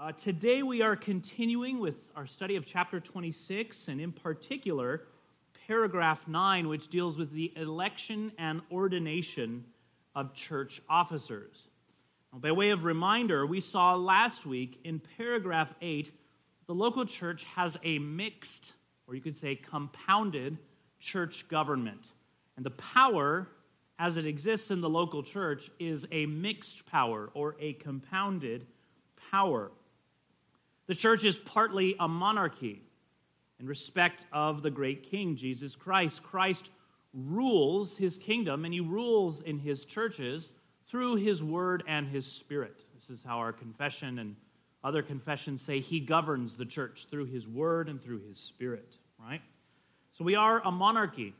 Uh, today we are continuing with our study of chapter 26, and in particular, paragraph 9, which deals with the election and ordination of church officers. Now, by way of reminder, we saw last week in paragraph 8, the local church has a mixed, or you could say compounded, church government. And the power as it exists in the local church is a mixed power or a compounded power. The church is partly a monarchy in respect of the great king, Jesus Christ. Christ rules his kingdom and he rules in his churches through his word and his spirit. This is how our confession and other confessions say he governs the church through his word and through his spirit, right? So we are a monarchy.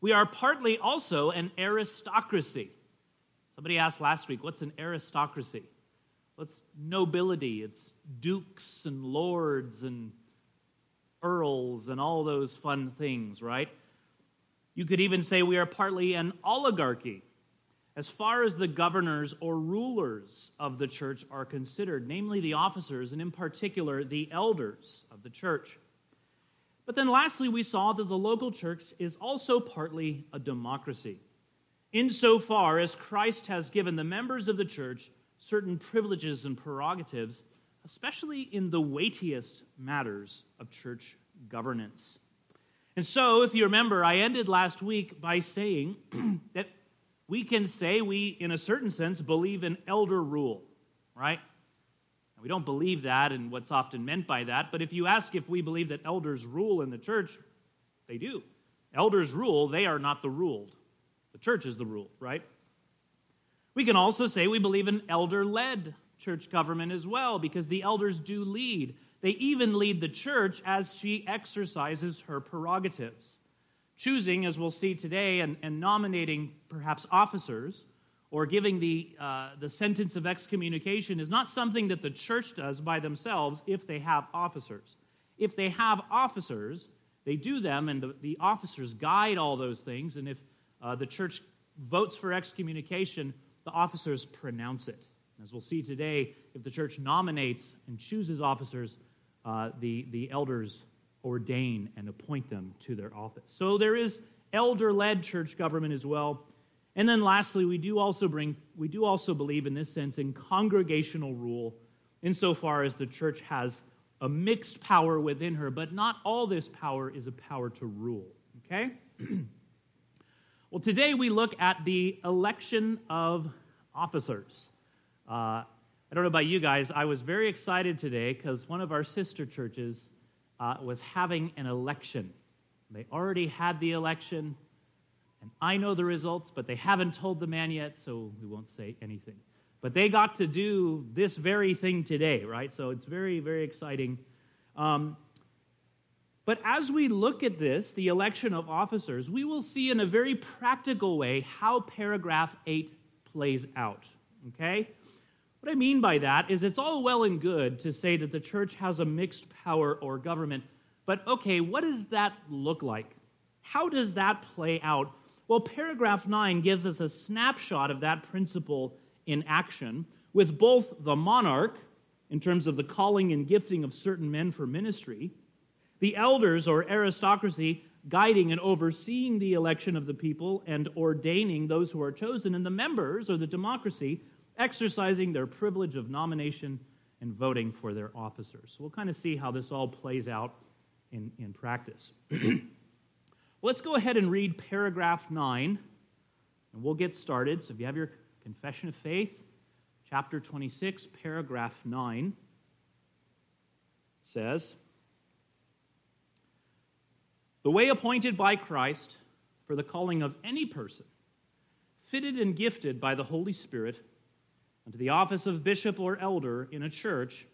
We are partly also an aristocracy. Somebody asked last week, what's an aristocracy? It's nobility, it's dukes and lords and earls and all those fun things, right? You could even say we are partly an oligarchy as far as the governors or rulers of the church are considered, namely the officers, and in particular the elders of the church. But then lastly, we saw that the local church is also partly a democracy, insofar as Christ has given the members of the church certain privileges and prerogatives, especially in the weightiest matters of church governance. And so, if you remember, I ended last week by saying that we can say we, in a certain sense, believe in elder rule, right? we don't believe that and what's often meant by that, but if you ask if we believe that elders rule in the church, they do. Elders rule, they are not the ruled. The church is the ruled, right? We can also say we believe in elder led church government as well, because the elders do lead. They even lead the church as she exercises her prerogatives, choosing, as we'll see today, and, and nominating perhaps officers or giving the, uh, the sentence of excommunication is not something that the church does by themselves if they have officers. If they have officers, they do them, and the, the officers guide all those things. And if uh, the church votes for excommunication, the officers pronounce it. As we'll see today, if the church nominates and chooses officers, uh, the, the elders ordain and appoint them to their office. So there is elder led church government as well. And then lastly, we do also bring we do also believe in this sense in congregational rule insofar as the church has a mixed power within her, but not all this power is a power to rule. Okay? Well, today we look at the election of officers. Uh, I don't know about you guys, I was very excited today because one of our sister churches uh, was having an election. They already had the election, and I know the results, but they haven't told the man yet, so we won't say anything. But they got to do this very thing today, right? So it's very, very exciting. Um, but as we look at this, the election of officers, we will see in a very practical way how paragraph 8 plays out. Okay? What I mean by that is it's all well and good to say that the church has a mixed power or government, but okay, what does that look like? How does that play out? Well, paragraph 9 gives us a snapshot of that principle in action with both the monarch, in terms of the calling and gifting of certain men for ministry, the elders or aristocracy guiding and overseeing the election of the people and ordaining those who are chosen, and the members or the democracy exercising their privilege of nomination and voting for their officers. So we'll kind of see how this all plays out in, in practice. let's go ahead and read paragraph 9, and we'll get started. So if you have your confession of faith, chapter 26, paragraph 9 says, the way appointed by Christ for the calling of any person, fitted and gifted by the Holy Spirit unto the office of bishop or elder in a church,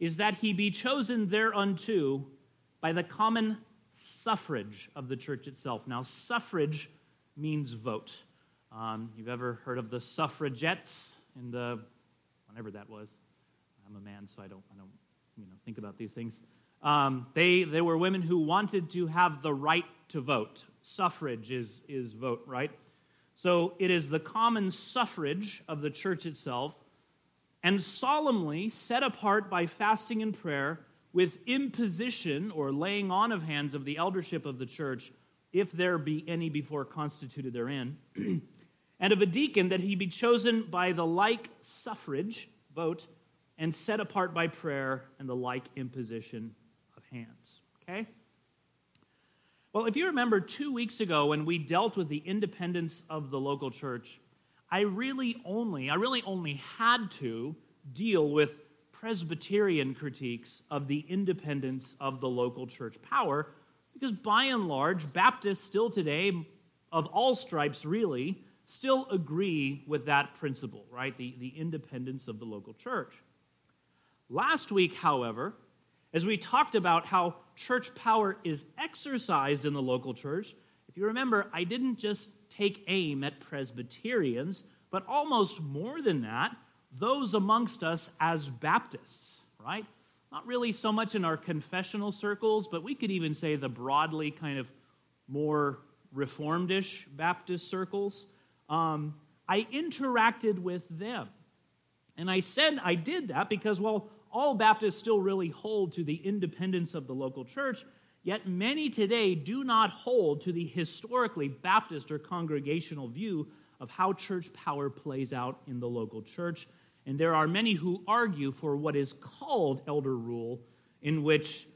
is that he be chosen thereunto by the common suffrage of the church itself. Now, suffrage means vote. Um, you've ever heard of the suffragettes in the whenever that was? I'm a man, so I don't, I don't, you know, think about these things. Um, they, they were women who wanted to have the right to vote. Suffrage is, is vote, right? So it is the common suffrage of the church itself and solemnly set apart by fasting and prayer with imposition or laying on of hands of the eldership of the church, if there be any before constituted therein, and of a deacon that he be chosen by the like suffrage vote and set apart by prayer and the like imposition hands. Okay? Well, if you remember two weeks ago when we dealt with the independence of the local church, I really only, I really only had to deal with Presbyterian critiques of the independence of the local church power, because by and large, Baptists still today, of all stripes really, still agree with that principle, right? The, the independence of the local church. Last week, however, as we talked about how church power is exercised in the local church, if you remember, I didn't just take aim at Presbyterians, but almost more than that, those amongst us as Baptists, right? Not really so much in our confessional circles, but we could even say the broadly kind of more reformedish Baptist circles. Um, I interacted with them. And I said I did that because, well, all Baptists still really hold to the independence of the local church, yet many today do not hold to the historically Baptist or congregational view of how church power plays out in the local church. And there are many who argue for what is called elder rule, in which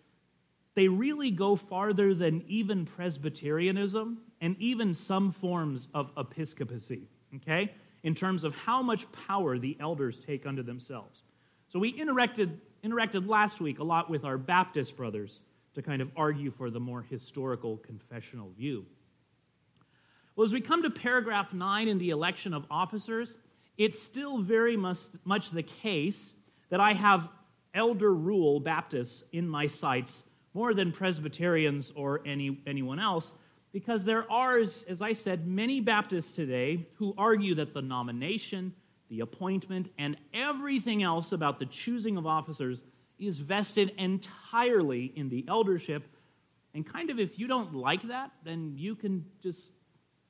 they really go farther than even Presbyterianism and even some forms of episcopacy, okay, in terms of how much power the elders take unto themselves. So we interacted, interacted last week a lot with our Baptist brothers to kind of argue for the more historical confessional view. Well, as we come to paragraph 9 in the election of officers, it's still very much, much the case that I have elder rule Baptists in my sights more than Presbyterians or any, anyone else, because there are, as I said, many Baptists today who argue that the nomination, the appointment, and everything else about the choosing of officers is vested entirely in the eldership. And kind of if you don't like that, then you can just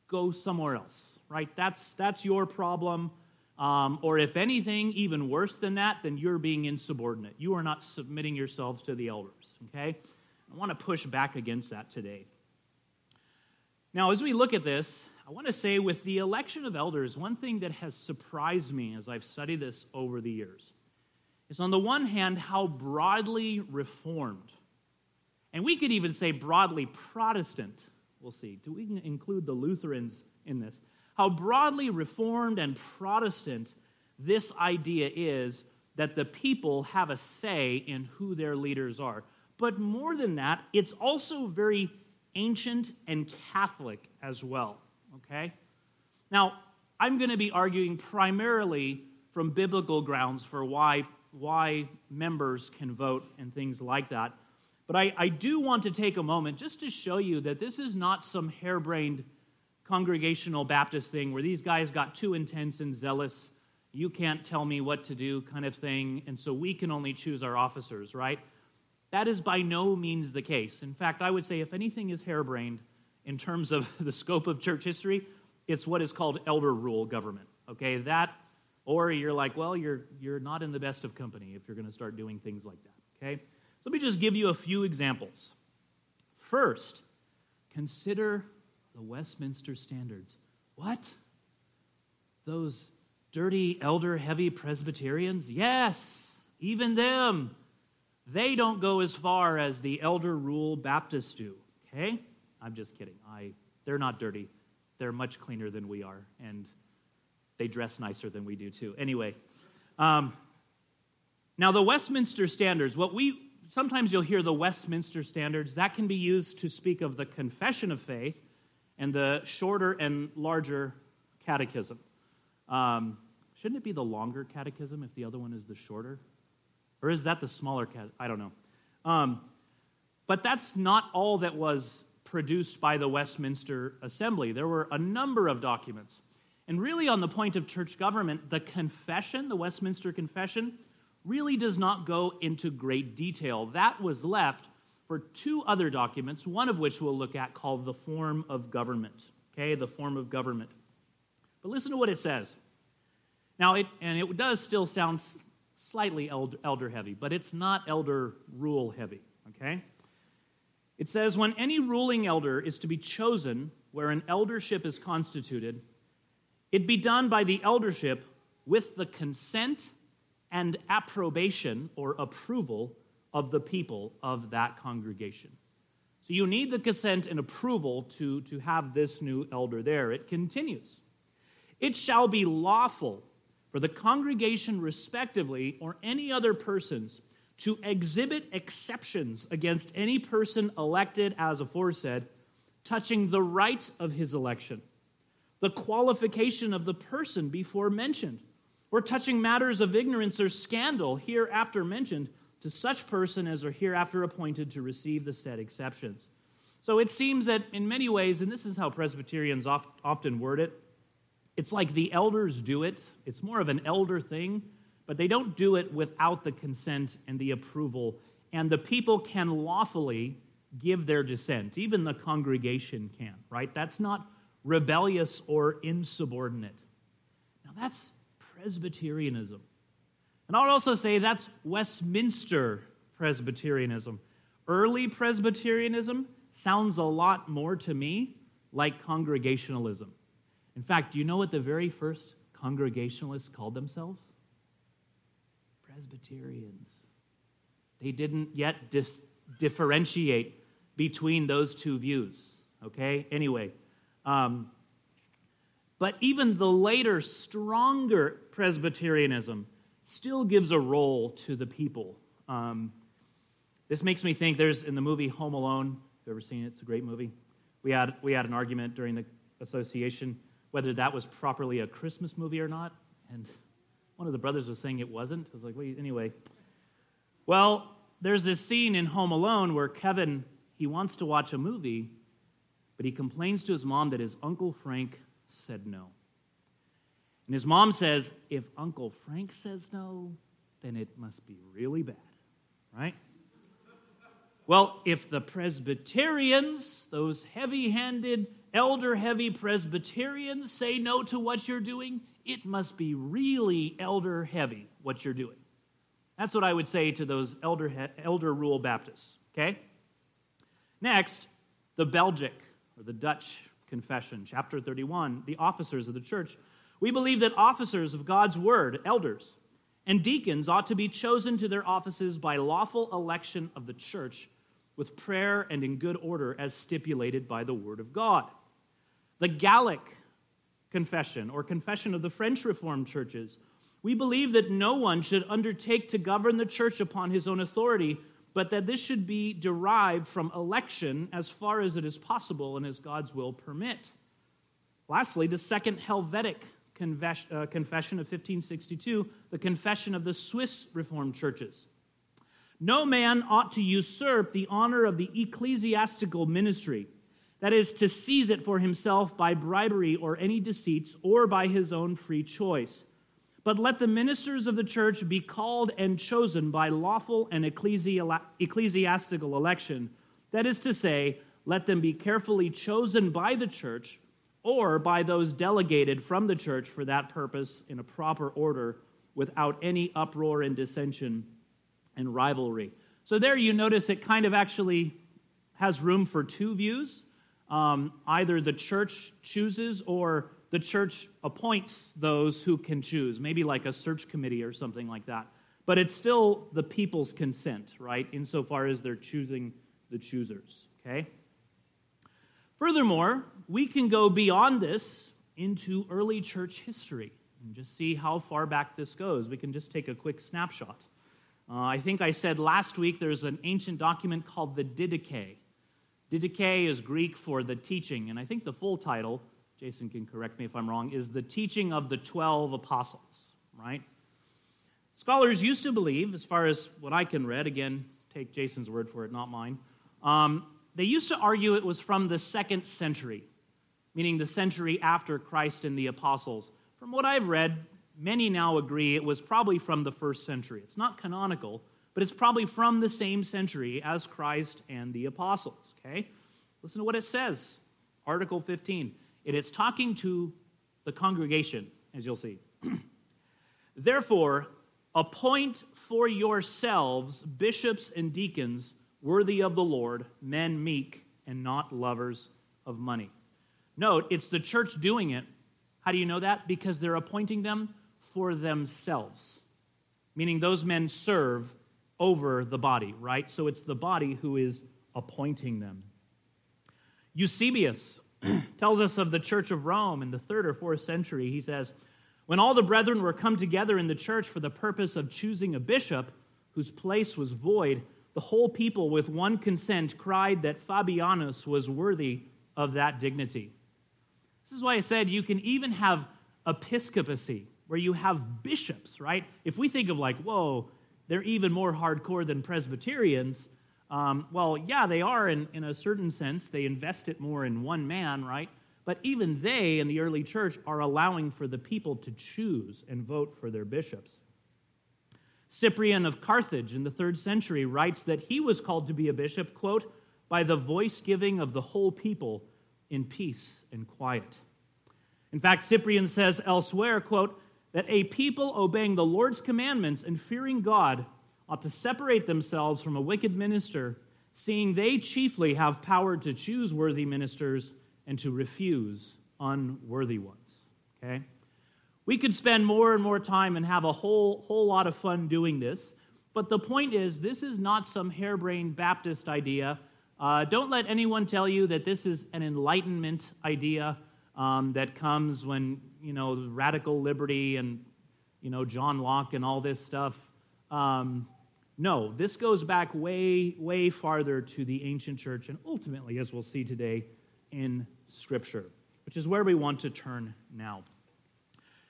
go somewhere else, right? That's, that's your problem. Um, or if anything, even worse than that, then you're being insubordinate. You are not submitting yourselves to the elders, okay? I want to push back against that today. Now, as we look at this, I want to say with the election of elders, one thing that has surprised me as I've studied this over the years is on the one hand, how broadly reformed, and we could even say broadly Protestant, we'll see. Do we include the Lutherans in this? how broadly Reformed and Protestant this idea is that the people have a say in who their leaders are. But more than that, it's also very ancient and Catholic as well. Okay? Now, I'm going to be arguing primarily from biblical grounds for why, why members can vote and things like that. But I, I do want to take a moment just to show you that this is not some harebrained congregational Baptist thing where these guys got too intense and zealous. You can't tell me what to do, kind of thing. And so we can only choose our officers, right? That is by no means the case. In fact, I would say if anything is harebrained in terms of the scope of church history, it's what is called elder rule government. Okay, that, or you're like, well, you're, you're not in the best of company if you're going to start doing things like that. Okay, so let me just give you a few examples. First, consider the Westminster Standards. What? Those dirty, elder heavy Presbyterians? Yes, even them. They don't go as far as the elder rule Baptists do. Okay? I'm just kidding. I, they're not dirty. They're much cleaner than we are, and they dress nicer than we do too. Anyway, um, now the Westminster Standards, what we sometimes you'll hear the Westminster Standards, that can be used to speak of the confession of faith and the shorter and larger catechism. Um, shouldn't it be the longer catechism if the other one is the shorter? Or is that the smaller cat? I don't know. Um, but that's not all that was produced by the Westminster Assembly. There were a number of documents. And really, on the point of church government, the confession, the Westminster Confession, really does not go into great detail. That was left for two other documents, one of which we'll look at called the form of government. Okay, the form of government. But listen to what it says. Now, it, and it does still sound slightly elder heavy, but it's not elder rule heavy, okay? It says, when any ruling elder is to be chosen where an eldership is constituted, it be done by the eldership with the consent and approbation or approval of the people of that congregation. So you need the consent and approval to, to have this new elder there. It continues It shall be lawful for the congregation, respectively, or any other persons to exhibit exceptions against any person elected as aforesaid, touching the right of his election, the qualification of the person before mentioned, or touching matters of ignorance or scandal hereafter mentioned to such person as are hereafter appointed to receive the said exceptions. So it seems that in many ways, and this is how Presbyterians oft, often word it, it's like the elders do it. It's more of an elder thing, but they don't do it without the consent and the approval. And the people can lawfully give their dissent. Even the congregation can, right? That's not rebellious or insubordinate. Now, that's Presbyterianism. And I would also say that's Westminster Presbyterianism. Early Presbyterianism sounds a lot more to me like Congregationalism. In fact, do you know what the very first Congregationalists called themselves? Presbyterians. They didn't yet dis- differentiate between those two views, okay? Anyway, um, but even the later, stronger Presbyterianism still gives a role to the people. Um, this makes me think there's in the movie Home Alone. Have you've ever seen it? It's a great movie. We had, we had an argument during the association whether that was properly a Christmas movie or not. And one of the brothers was saying it wasn't. I was like, wait, anyway. Well, there's this scene in Home Alone where Kevin, he wants to watch a movie, but he complains to his mom that his Uncle Frank said no. And his mom says, if Uncle Frank says no, then it must be really bad, right? Well, if the Presbyterians, those heavy handed, elder heavy Presbyterians, say no to what you're doing, it must be really elder heavy what you're doing. That's what I would say to those elder, elder rule Baptists, okay? Next, the Belgic or the Dutch Confession, chapter 31, the officers of the church. We believe that officers of God's word, elders, and deacons ought to be chosen to their offices by lawful election of the church with prayer and in good order as stipulated by the word of God. The Gallic Confession, or Confession of the French Reformed churches, we believe that no one should undertake to govern the church upon his own authority, but that this should be derived from election as far as it is possible and as God's will permit. Lastly, the Second Helvetic uh, Confession of 1562, the Confession of the Swiss Reformed churches. No man ought to usurp the honor of the ecclesiastical ministry, that is, to seize it for himself by bribery or any deceits or by his own free choice. But let the ministers of the church be called and chosen by lawful and ecclesiastical election. That is to say, let them be carefully chosen by the church or by those delegated from the church for that purpose in a proper order without any uproar and dissension and rivalry. So there you notice it kind of actually has room for two views. Um, either the church chooses or the church appoints those who can choose, maybe like a search committee or something like that. But it's still the people's consent, right, insofar as they're choosing the choosers, okay? Furthermore, we can go beyond this into early church history and just see how far back this goes. We can just take a quick snapshot. Uh, I think I said last week there's an ancient document called the Didache. Didache is Greek for the teaching, and I think the full title, Jason can correct me if I'm wrong, is the teaching of the 12 apostles, right? Scholars used to believe, as far as what I can read, again, take Jason's word for it, not mine, um, they used to argue it was from the second century, meaning the century after Christ and the apostles. From what I've read, many now agree it was probably from the first century. It's not canonical, but it's probably from the same century as Christ and the apostles. Okay? Listen to what it says. Article 15. It is talking to the congregation, as you'll see. Therefore, Appoint for yourselves bishops and deacons worthy of the Lord, men meek and not lovers of money. Note, it's the church doing it. How do you know that? Because they're appointing them for themselves, meaning those men serve over the body, right? So it's the body who is appointing them. Eusebius tells us of the church of Rome in the third or fourth century. He says, When all the brethren were come together in the church for the purpose of choosing a bishop whose place was void, the whole people with one consent cried that Fabianus was worthy of that dignity. This is why I said you can even have episcopacy, where you have bishops, right? If we think of like, whoa, they're even more hardcore than Presbyterians, um, well, yeah, they are in, in a certain sense. They invest it more in one man, right? But even they in the early church are allowing for the people to choose and vote for their bishops. Cyprian of Carthage in the third century writes that he was called to be a bishop, quote, by the voice giving of the whole people in peace and quiet. In fact, Cyprian says elsewhere, quote, that a people obeying the Lord's commandments and fearing God ought to separate themselves from a wicked minister, seeing they chiefly have power to choose worthy ministers and to refuse unworthy ones. Okay? We could spend more and more time and have a whole, whole lot of fun doing this, but the point is, this is not some harebrained Baptist idea. Uh, don't let anyone tell you that this is an enlightenment idea um, that comes when, you know, radical liberty and, you know, John Locke and all this stuff. Um, no, this goes back way, way farther to the ancient church and ultimately, as we'll see today, in Scripture, which is where we want to turn now.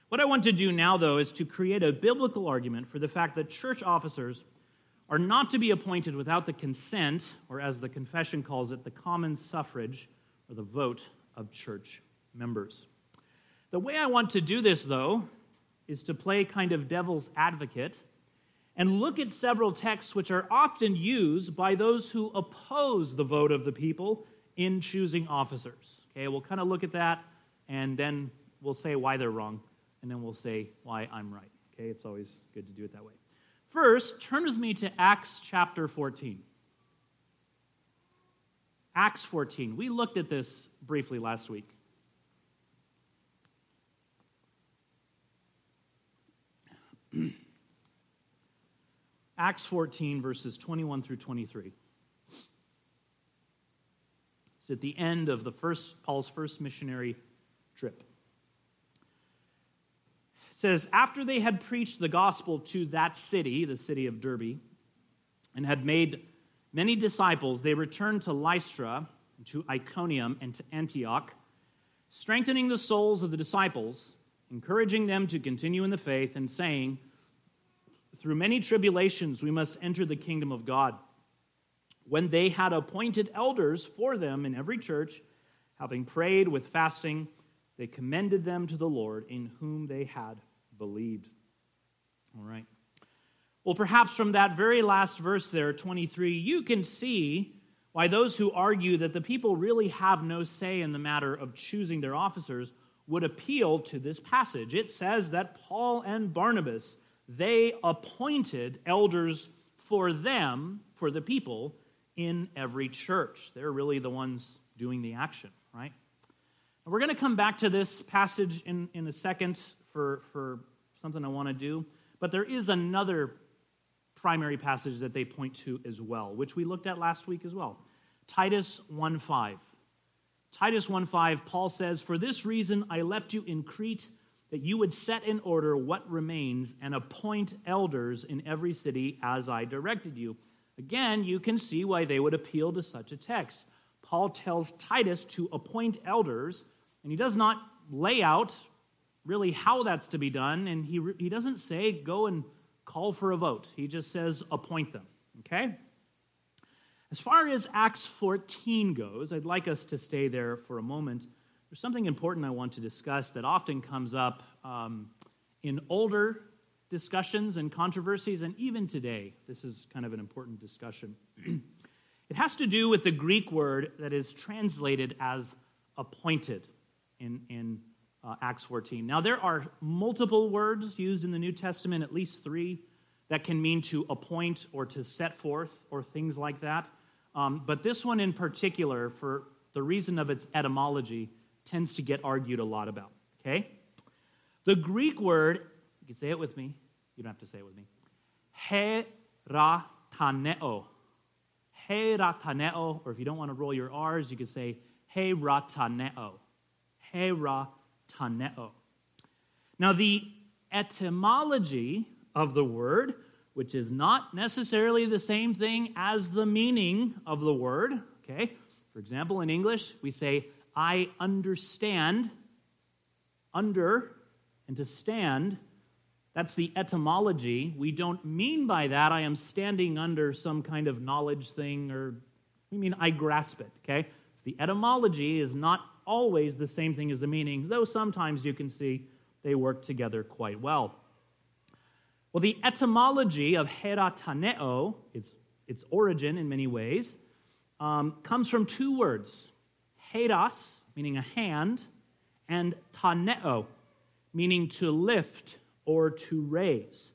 What I want to do now, though, is to create a biblical argument for the fact that church officers are not to be appointed without the consent, or as the confession calls it, the common suffrage or the vote of church members. The way I want to do this, though, is to play kind of devil's advocate and look at several texts which are often used by those who oppose the vote of the people in choosing officers. Okay, we'll kind of look at that and then we'll say why they're wrong and then we'll say why I'm right. Okay, it's always good to do it that way. First, turn with me to Acts chapter 14. Acts 14. We looked at this briefly last week. Acts 14, verses 21 through 23. It's at the end of the first Paul's first missionary trip says, After they had preached the gospel to that city, the city of Derbe, and had made many disciples, they returned to Lystra, to Iconium, and to Antioch, strengthening the souls of the disciples, encouraging them to continue in the faith, and saying, Through many tribulations we must enter the kingdom of God. When they had appointed elders for them in every church, having prayed with fasting, they commended them to the Lord in whom they had believed. All right. Well, perhaps from that very last verse there, 23, you can see why those who argue that the people really have no say in the matter of choosing their officers would appeal to this passage. It says that Paul and Barnabas, they appointed elders for them, for the people, in every church. They're really the ones doing the action, right? And we're going to come back to this passage in, in a second for, for something I want to do. But there is another primary passage that they point to as well, which we looked at last week as well. Titus 1:5. Titus 1:5 Paul says, "For this reason I left you in Crete that you would set in order what remains and appoint elders in every city as I directed you." Again, you can see why they would appeal to such a text. Paul tells Titus to appoint elders, and he does not lay out really how that's to be done, and he, he doesn't say go and call for a vote. He just says appoint them, okay? As far as Acts 14 goes, I'd like us to stay there for a moment. There's something important I want to discuss that often comes up um, in older discussions and controversies, and even today, this is kind of an important discussion. it has to do with the Greek word that is translated as appointed in, in uh, Acts 14. Now, there are multiple words used in the New Testament, at least three, that can mean to appoint or to set forth or things like that. Um, but this one in particular, for the reason of its etymology, tends to get argued a lot about. Okay? The Greek word, you can say it with me. You don't have to say it with me. Cheirotoneo. Cheirotoneo, or if you don't want to roll your R's, you can say cheirotoneo. Cheirotoneo. Now, the etymology of the word, which is not necessarily the same thing as the meaning of the word, okay? For example, in English, we say, I understand, under, and to stand. That's the etymology. We don't mean by that I am standing under some kind of knowledge thing, or we mean I grasp it, okay? The etymology is not always the same thing as the meaning, though sometimes you can see they work together quite well. Well, the etymology of cheirotoneo, its, its origin in many ways, um, comes from two words heras, meaning a hand, and taneo, meaning to lift or to raise.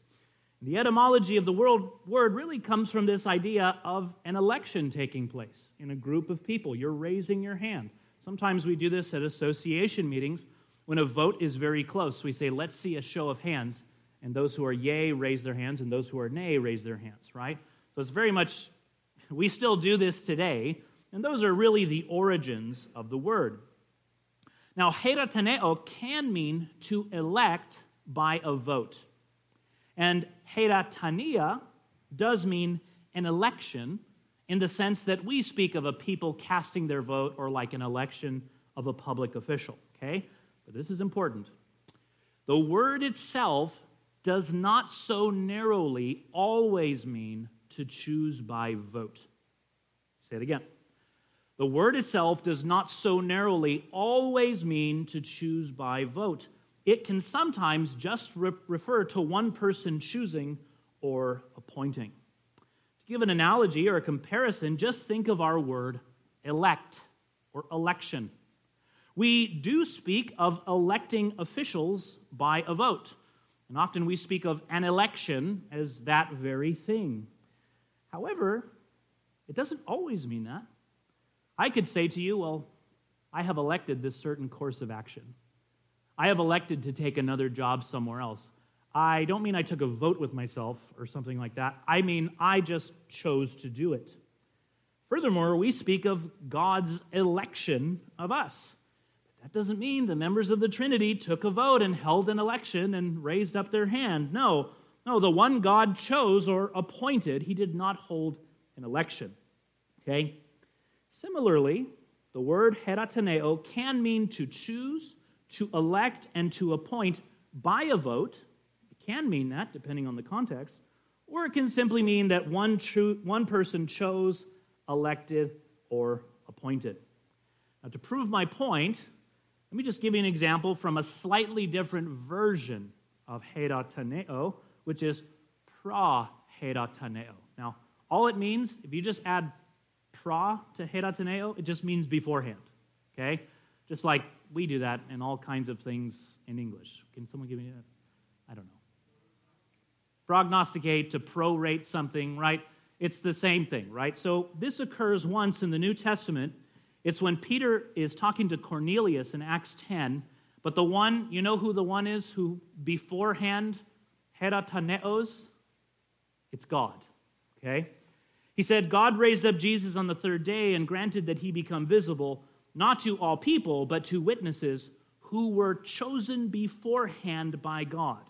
The etymology of the word really comes from this idea of an election taking place in a group of people. You're raising your hand. Sometimes we do this at association meetings when a vote is very close. We say, let's see a show of hands. And those who are yay raise their hands, and those who are nay raise their hands, right? So it's very much, we still do this today, and those are really the origins of the word. Now, cheirotoneo can mean to elect by a vote. And cheirotonia does mean an election in the sense that we speak of a people casting their vote or like an election of a public official, okay? But this is important. The word itself does not so narrowly always mean to choose by vote. Say it again. The word itself does not so narrowly always mean to choose by vote. It can sometimes just re- refer to one person choosing or appointing. To give an analogy or a comparison, just think of our word elect or election. We do speak of electing officials by a vote, and often we speak of an election as that very thing. However, it doesn't always mean that. I could say to you, well, I have elected this certain course of action. I have elected to take another job somewhere else. I don't mean I took a vote with myself or something like that. I mean, I just chose to do it. Furthermore, we speak of God's election of us. That doesn't mean the members of the Trinity took a vote and held an election and raised up their hand. No, no, the one God chose or appointed, he did not hold an election. Okay? Similarly, the word cheirotoneo can mean to choose, to elect, and to appoint by a vote. It can mean that, depending on the context. Or it can simply mean that one, cho- one person chose, elected, or appointed. Now, to prove my point, let me just give you an example from a slightly different version of cheirotoneo, which is pra cheirotoneo. Now, all it means, if you just add pra to cheirotoneo, it just means beforehand. Okay? Just like we do that in all kinds of things in English. Can someone give me that? I don't know. Prognosticate, to prorate something, right? It's the same thing, right? So this occurs once in the New Testament. It's when Peter is talking to Cornelius in Acts 10, but the one, you know who the one is who beforehand cheirotoneos? It's God, okay? He said, God raised up Jesus on the third day and granted that he become visible, not to all people, but to witnesses who were chosen beforehand by God.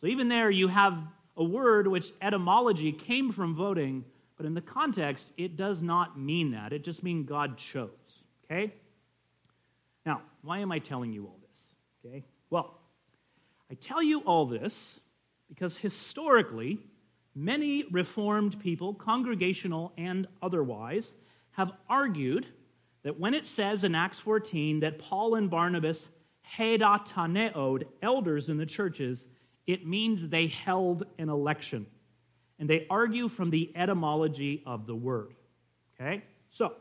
So even there, you have a word which etymology came from voting, but in the context, it does not mean that. It just means God chose. Okay? Now, why am I telling you all this? Okay? Well, I tell you all this because historically, many Reformed people, congregational and otherwise, have argued that when it says in Acts 14 that Paul and Barnabas hedataneod, elders in the churches, it means they held an election. And they argue from the etymology of the word. Okay? So,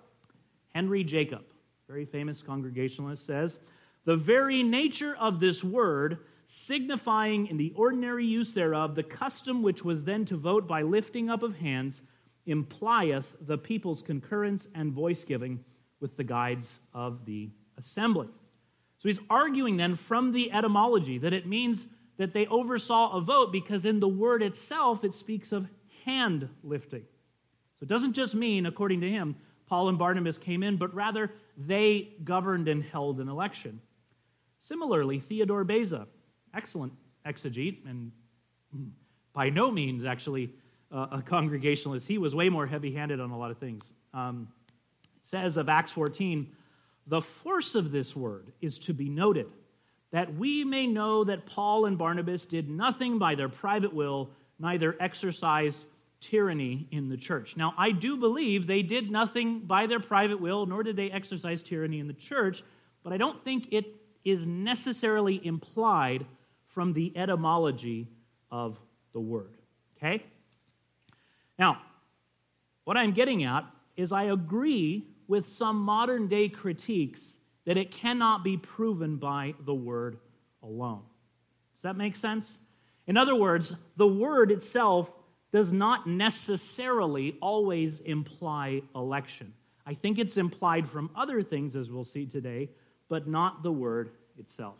Henry Jacob, very famous congregationalist, says the very nature of this word signifying in the ordinary use thereof the custom which was then to vote by lifting up of hands, implieth the people's concurrence and voice giving with the guides of the assembly. So he's arguing then from the etymology that it means that they oversaw a vote because in the word itself it speaks of hand lifting. So it doesn't just mean, according to him, Paul and Barnabas came in, but rather they governed and held an election. Similarly, Theodore Beza, excellent exegete, and by no means actually uh, a congregationalist. He was way more heavy handed on a lot of things. Um, says of Acts 14, the force of this word is to be noted, that we may know that Paul and Barnabas did nothing by their private will, neither exercised tyranny in the church. Now, I do believe they did nothing by their private will, nor did they exercise tyranny in the church, but I don't think it is necessarily implied from the etymology of the word. Okay? Now, what I'm getting at is I agree with some modern day critiques that it cannot be proven by the word alone. Does that make sense? In other words, the word itself does not necessarily always imply election. I think it's implied from other things, as we'll see today, but not the word itself.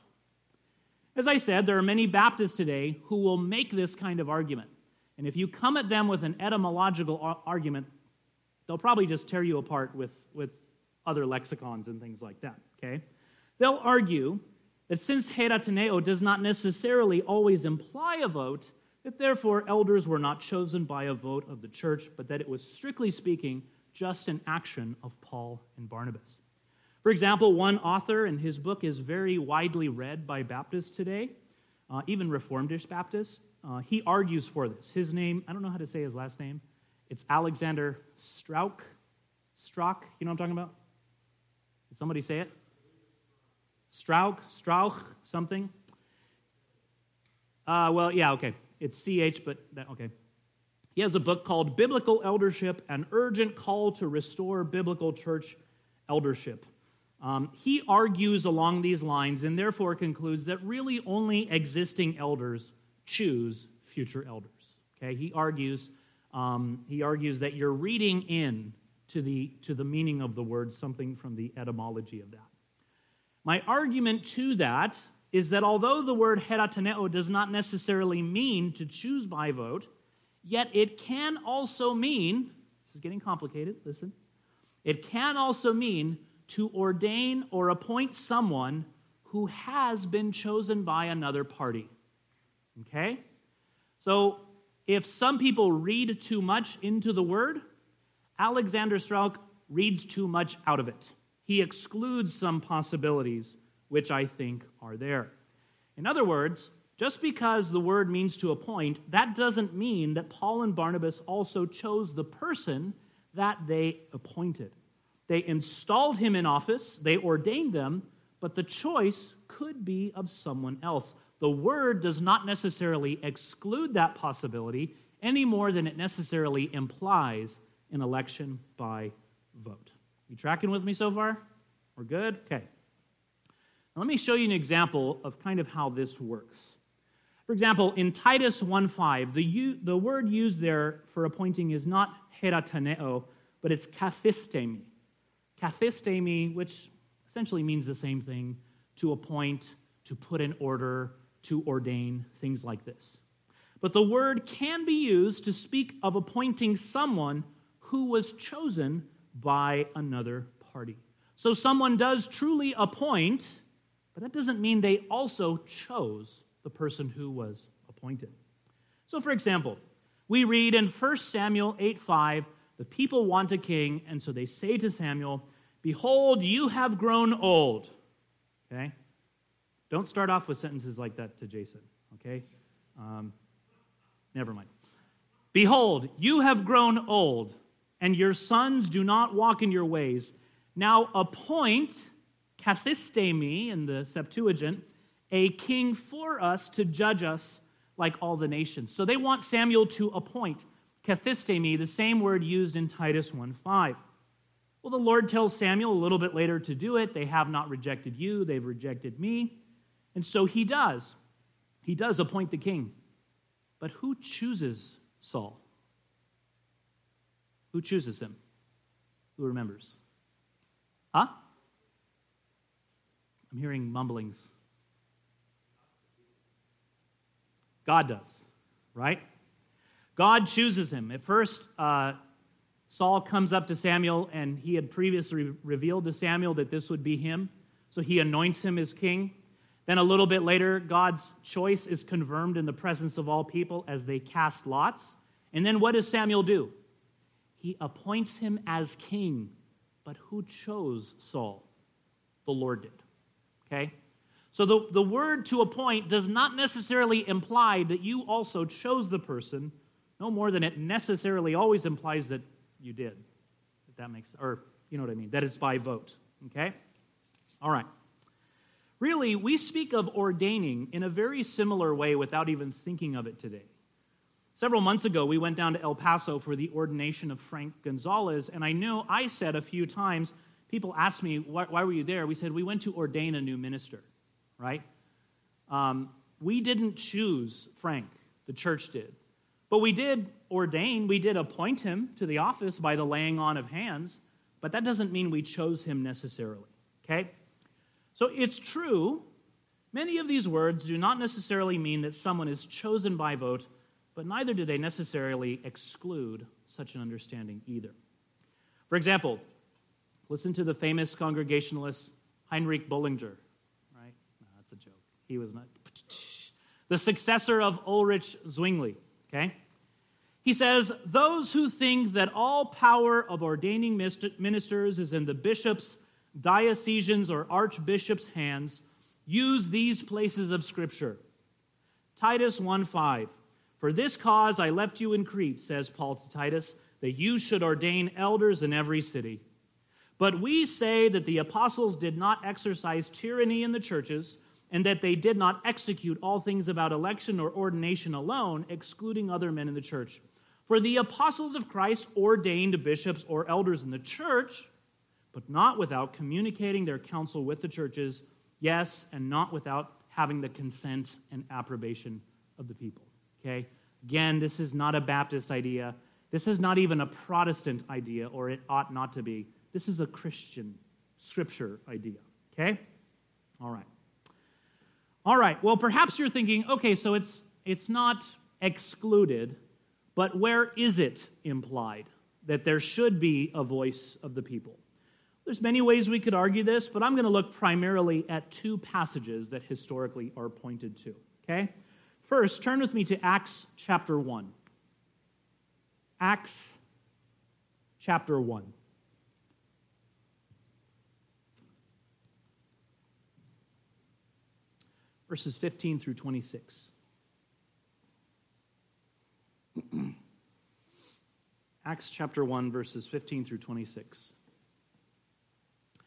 As I said, there are many Baptists today who will make this kind of argument. And if you come at them with an etymological argument, they'll probably just tear you apart with, with other lexicons and things like that, okay? They'll argue that since cheirotoneo does not necessarily always imply a vote, that therefore elders were not chosen by a vote of the church, but that it was strictly speaking just an action of Paul and Barnabas. For example, one author in his book is very widely read by Baptists today, uh, even Reformedish Baptists. Uh, he argues for this. His name, I don't know how to say his last name. It's Alexander Strauch. Strauch, you know what I'm talking about? Did somebody say it? Strauch, Strauch, something? Uh, well, yeah, okay. It's CH, but that, okay. He has a book called Biblical Eldership An Urgent Call to Restore Biblical Church Eldership. Um, he argues along these lines and therefore concludes that really only existing elders choose future elders. Okay, he argues um, he argues that you're reading in to the to the meaning of the word something from the etymology of that. My argument to that is that although the word cheirotoneo does not necessarily mean to choose by vote, yet it can also mean, this is getting complicated, listen, it can also mean to ordain or appoint someone who has been chosen by another party. Okay? So if some people read too much into the word, Alexander Strauch reads too much out of it. He excludes some possibilities which I think are there. In other words, just because the word means to appoint, that doesn't mean that Paul and Barnabas also chose the person that they appointed. They installed him in office, they ordained them, but the choice could be of someone else. The word does not necessarily exclude that possibility any more than it necessarily implies an election by vote. You tracking with me so far? We're good? Okay. Now, let me show you an example of kind of how this works. For example, in Titus 1:5, the, the word used there for appointing is not cheirotoneo, but it's kathistemi. Kathistemi, which essentially means the same thing, to appoint, to put in order, to ordain, things like this. But the word can be used to speak of appointing someone who was chosen by another party. So someone does truly appoint, but that doesn't mean they also chose the person who was appointed. So, for example, we read in 1 Samuel 8 5, the people want a king, and so they say to Samuel, Behold, you have grown old. Okay? Don't start off with sentences like that to Jason, okay? Um, never mind. Behold, you have grown old, and your sons do not walk in your ways. Now appoint, kathistemi in the Septuagint, a king for us to judge us like all the nations. So they want Samuel to appoint, kathistemi, the same word used in Titus 1 5. Well, the Lord tells Samuel a little bit later to do it. They have not rejected you, they've rejected me. And so he does. he does appoint the king. But who chooses Saul? Who chooses him? Who remembers? Huh? I'm hearing mumblings. God does, right? God chooses him. At first, uh, Saul comes up to Samuel, and he had previously revealed to Samuel that this would be him. So he anoints him as king. Then a little bit later, God's choice is confirmed in the presence of all people as they cast lots. And then what does Samuel do? He appoints him as king. But who chose Saul? The Lord did. Okay? So the, the word to appoint does not necessarily imply that you also chose the person, no more than it necessarily always implies that you did. If that makes or you know what I mean, That is by vote. Okay? All right. Really, we speak of ordaining in a very similar way without even thinking of it today. Several months ago, we went down to El Paso for the ordination of Frank Gonzalez, and I know I said a few times, people asked me, why, why were you there? We said, we went to ordain a new minister right? Um, we didn't choose Frank, the church did. But we did ordain, we did appoint him to the office by the laying on of hands, but that doesn't mean we chose him necessarily, okay? So it's true, many of these words do not necessarily mean that someone is chosen by vote, but neither do they necessarily exclude such an understanding either. For example, listen to the famous Congregationalist Heinrich Bullinger. Right? No, that's a joke. He was not. The successor of Ulrich Zwingli, okay? He says, Those who think that all power of ordaining ministers is in the bishop's, diocesan's, or archbishop's hands use these places of Scripture. Titus 1 5. For this cause I left you in Crete, says Paul to Titus, that you should ordain elders in every city. But we say that the apostles did not exercise tyranny in the churches and that they did not execute all things about election or ordination alone, excluding other men in the church. For the apostles of Christ ordained bishops or elders in the church, but not without communicating their counsel with the churches, yes, and not without having the consent and approbation of the people. Okay? Again, this is not a Baptist idea. This is not even a Protestant idea, or it ought not to be. This is a Christian scripture idea. Okay? All right. All right, well, perhaps you're thinking, okay, so it's, it's not excluded, but where is it implied that there should be a voice of the people? There's many ways we could argue this, but I'm going to look primarily at two passages that historically are pointed to. Okay? First, turn with me to Acts chapter 1. Acts chapter 1. verses 15 through 26. Acts chapter 1, verses 15 through 26. It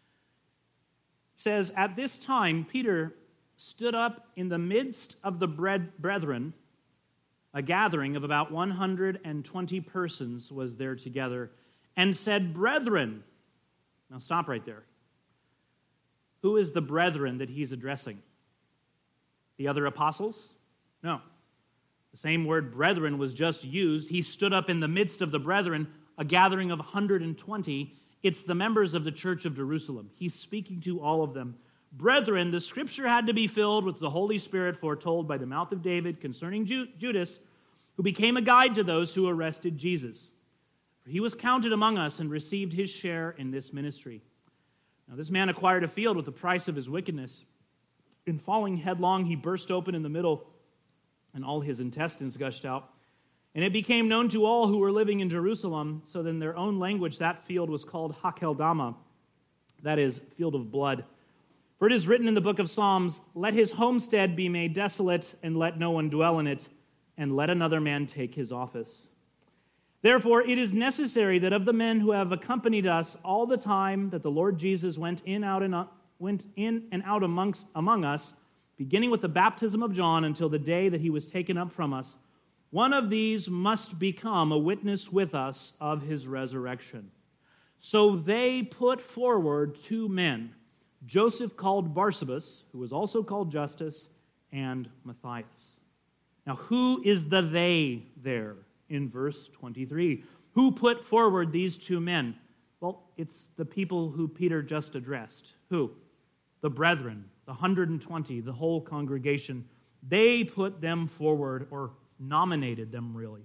says, At this time, Peter stood up in the midst of the brethren. A gathering of about 120 persons was there together, and said, Brethren, now stop right there. Who is the brethren that he's addressing? the other apostles? No. The same word brethren was just used. He stood up in the midst of the brethren, a gathering of 120. It's the members of the church of Jerusalem. He's speaking to all of them. Brethren, the scripture had to be filled with the Holy Spirit foretold by the mouth of David concerning Judas, who became a guide to those who arrested Jesus. For he was counted among us and received his share in this ministry. Now, this man acquired a field with the price of his wickedness. In falling headlong, he burst open in the middle, and all his intestines gushed out. And it became known to all who were living in Jerusalem, so that in their own language that field was called Hakeldama, that is, field of blood. For it is written in the book of Psalms, Let his homestead be made desolate, and let no one dwell in it, and let another man take his office. Therefore, it is necessary that of the men who have accompanied us all the time that the Lord Jesus went in, out, and uh, went in and out amongst, among us, beginning with the baptism of John until the day that he was taken up from us, one of these must become a witness with us of his resurrection. So they put forward two men, Joseph called Barsabas, who was also called Justus, and Matthias. Now, who is the they there in verse 23? Who put forward these two men? Well, it's the people who Peter just addressed. Who? The brethren, the 120, the whole congregation. They put them forward, or nominated them, really.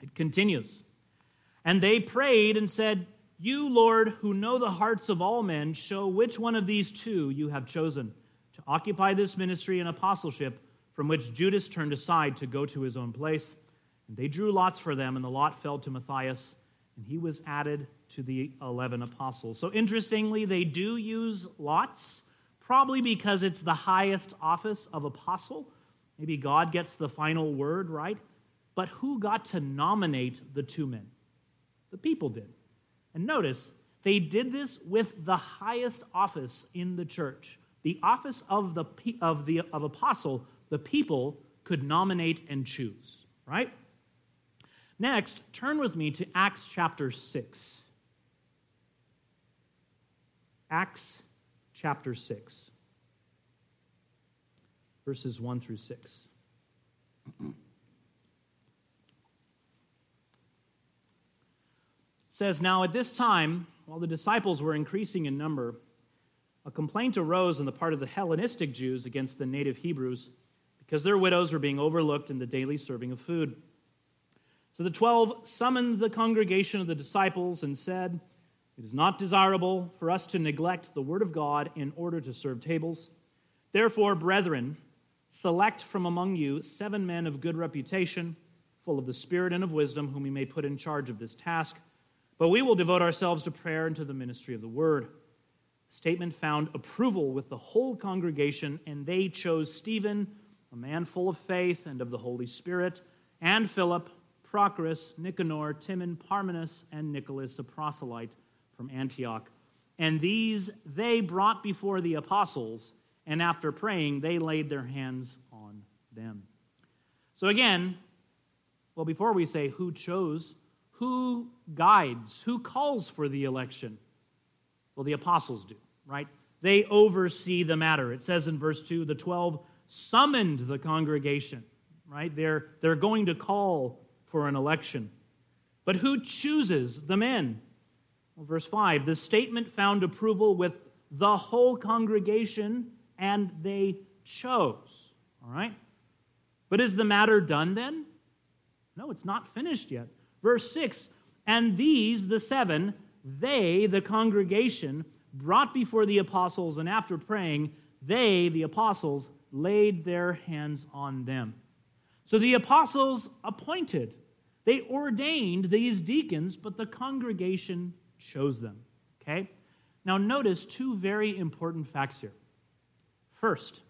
It continues. And they prayed and said, You, Lord, who know the hearts of all men, show which one of these two you have chosen to occupy this ministry and apostleship from which Judas turned aside to go to his own place. And they drew lots for them, and the lot fell to Matthias, and he was added to the 11 apostles. So interestingly, they do use lots, probably because it's the highest office of apostle. Maybe God gets the final word, right? But who got to nominate the two men? The people did. And notice, they did this with the highest office in the church. The office of the of the of apostle, the people could nominate and choose, right? Next, turn with me to Acts chapter 6. Acts chapter 6, verses 1 through 6. says, Now at this time, while the disciples were increasing in number, a complaint arose on the part of the Hellenistic Jews against the native Hebrews because their widows were being overlooked in the daily serving of food. So the twelve summoned the congregation of the disciples and said, It is not desirable for us to neglect the word of God in order to serve tables. Therefore, brethren, select from among you seven men of good reputation, full of the Spirit and of wisdom, whom we may put in charge of this task. But we will devote ourselves to prayer and to the ministry of the word. Statement found approval with the whole congregation, and they chose Stephen, a man full of faith and of the Holy Spirit, and Philip, Prochorus, Nicanor, Timon, Parmenas, and Nicholas, a proselyte from Antioch. And these they brought before the apostles, and after praying, they laid their hands on them. So again, well, before we say who chose who guides, who calls for the election? Well, the apostles do, right? They oversee the matter. It says in verse 2 the 12 summoned the congregation, right? They're, they're going to call for an election. But who chooses the men? Verse 5 the statement found approval with the whole congregation, and they chose. All right? But is the matter done then? No, it's not finished yet. Verse 6 And these, the seven, they, the congregation, brought before the apostles, and after praying, they, the apostles, laid their hands on them. So the apostles appointed, they ordained these deacons, but the congregation chose them. Okay? Now, notice two very important facts here. First,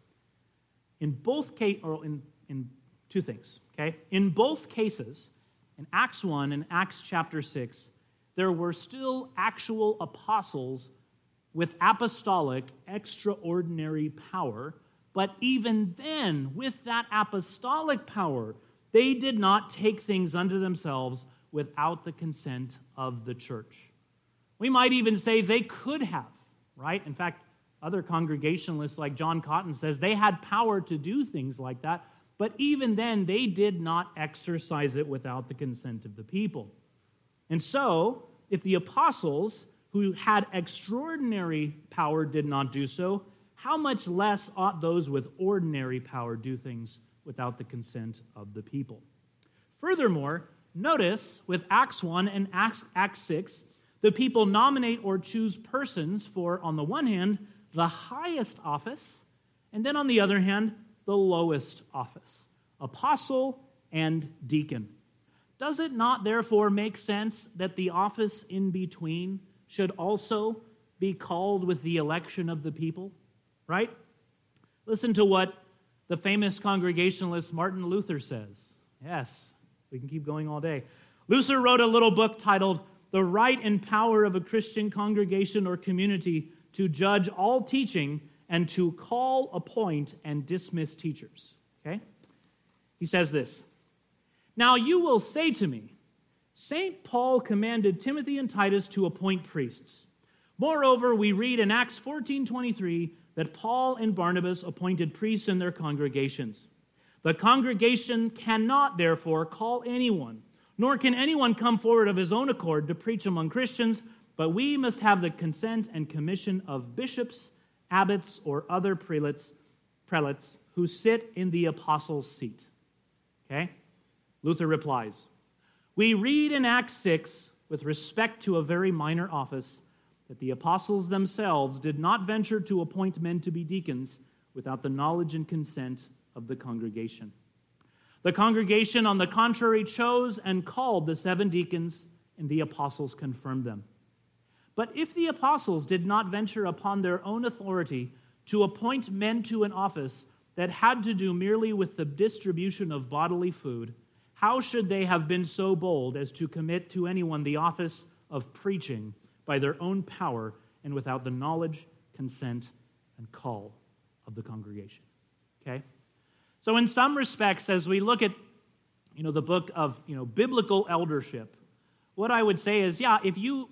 in both cases, or in, in two things, okay? In both cases, in Acts 1 and Acts chapter 6, there were still actual apostles with apostolic, extraordinary power. But even then, with that apostolic power, they did not take things unto themselves without the consent of the church. We might even say they could have, right? In fact, other congregationalists like John Cotton says they had power to do things like that, but even then, they did not exercise it without the consent of the people. And so, if the apostles, who had extraordinary power, did not do so, how much less ought those with ordinary power do things without the consent of the people? Furthermore, notice with Acts 1 and Acts, Acts 6, the people nominate or choose persons for, on the one hand, the highest office, and then on the other hand, the lowest office apostle and deacon. Does it not therefore make sense that the office in between should also be called with the election of the people? Right? Listen to what the famous Congregationalist Martin Luther says. Yes, we can keep going all day. Luther wrote a little book titled The Right and Power of a Christian Congregation or Community to Judge All Teaching and to call, appoint, and dismiss teachers. Okay? He says this Now you will say to me, St. Paul commanded Timothy and Titus to appoint priests. Moreover, we read in Acts 14:23 that Paul and Barnabas appointed priests in their congregations. The congregation cannot, therefore, call anyone, nor can anyone come forward of his own accord to preach among Christians, but we must have the consent and commission of bishops, abbots, or other prelates, prelates who sit in the apostles' seat. Okay? Luther replies We read in Acts 6, with respect to a very minor office, that the apostles themselves did not venture to appoint men to be deacons without the knowledge and consent of the congregation. The congregation, on the contrary, chose and called the seven deacons, and the apostles confirmed them. But if the apostles did not venture upon their own authority to appoint men to an office that had to do merely with the distribution of bodily food, how should they have been so bold as to commit to anyone the office of preaching by their own power and without the knowledge, consent, and call of the congregation? Okay? So, in some respects, as we look at you know, the book of you know, biblical eldership, what I would say is, yeah, if you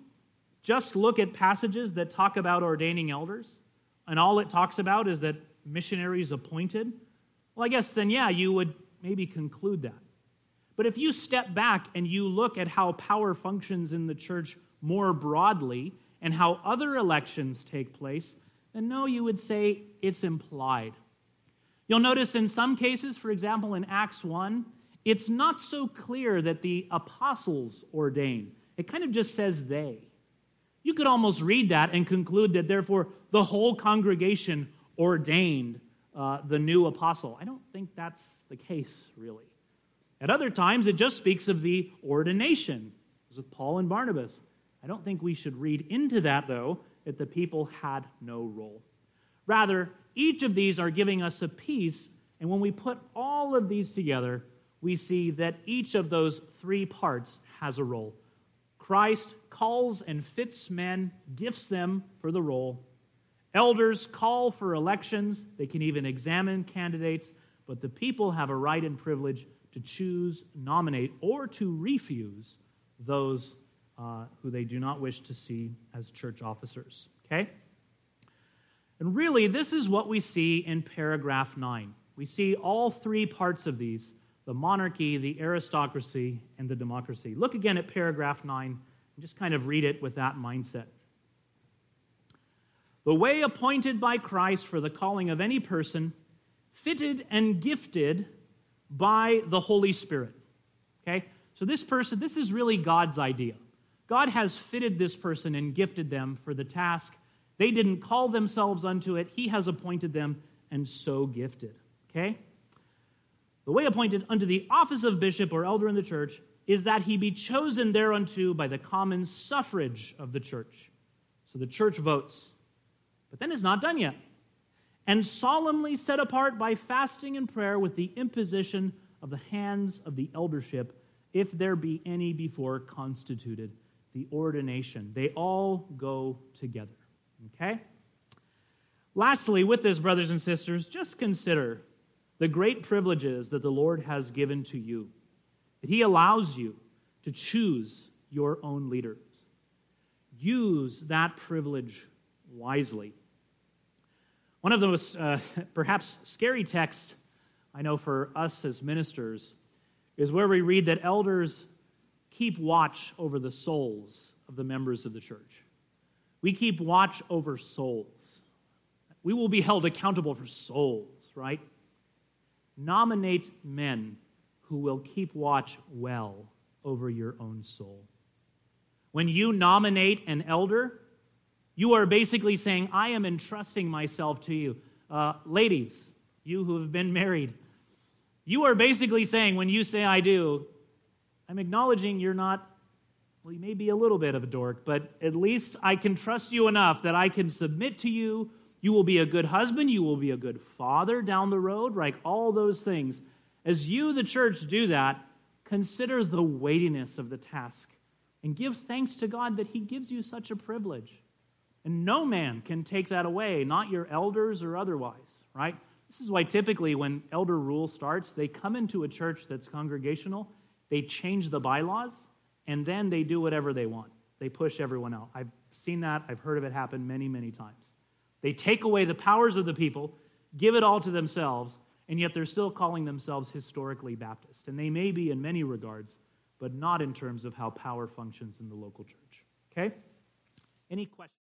just look at passages that talk about ordaining elders, and all it talks about is that missionaries appointed, well, I guess then, yeah, you would maybe conclude that. But if you step back and you look at how power functions in the church more broadly and how other elections take place, then no, you would say it's implied. You'll notice in some cases, for example, in Acts 1, it's not so clear that the apostles ordain. It kind of just says they. You could almost read that and conclude that, therefore, the whole congregation ordained uh, the new apostle. I don't think that's the case, really. At other times, it just speaks of the ordination, as with Paul and Barnabas. I don't think we should read into that, though, that the people had no role. Rather, each of these are giving us a piece, and when we put all of these together, we see that each of those three parts has a role. Christ calls and fits men, gifts them for the role. Elders call for elections, they can even examine candidates, but the people have a right and privilege to choose, nominate, or to refuse those uh, who they do not wish to see as church officers. Okay? And really, this is what we see in paragraph 9. We see all three parts of these the monarchy, the aristocracy, and the democracy. Look again at paragraph 9 and just kind of read it with that mindset. The way appointed by Christ for the calling of any person, fitted and gifted by the Holy Spirit. Okay? So, this person, this is really God's idea. God has fitted this person and gifted them for the task they didn't call themselves unto it, He has appointed them and so gifted. Okay? The way appointed unto the office of bishop or elder in the church is that he be chosen thereunto by the common suffrage of the church. So the church votes. But then it's not done yet. And solemnly set apart by fasting and prayer with the imposition of the hands of the eldership, if there be any before constituted, the ordination. They all go together. Okay? Lastly, with this, brothers and sisters, just consider the great privileges that the Lord has given to you, that He allows you to choose your own leaders. Use that privilege wisely. One of the most uh, perhaps scary texts I know for us as ministers is where we read that elders keep watch over the souls of the members of the church. We keep watch over souls. We will be held accountable for souls, right? Nominate men who will keep watch well over your own soul. When you nominate an elder, you are basically saying, I am entrusting myself to you. Uh, ladies, you who have been married, you are basically saying, when you say I do, I'm acknowledging you're not well, you may be a little bit of a dork, but at least I can trust you enough that I can submit to you. You will be a good husband. You will be a good father down the road, right? All those things. As you, the church, do that, consider the weightiness of the task and give thanks to God that He gives you such a privilege. And no man can take that away, not your elders or otherwise, right? This is why typically when elder rule starts, they come into a church that's congregational, they change the bylaws, and then they do whatever they want. They push everyone out. I've seen that. I've heard of it happen many, many times. They take away the powers of the people, give it all to themselves, and yet they're still calling themselves historically Baptist. And they may be in many regards, but not in terms of how power functions in the local church. Okay? Any questions?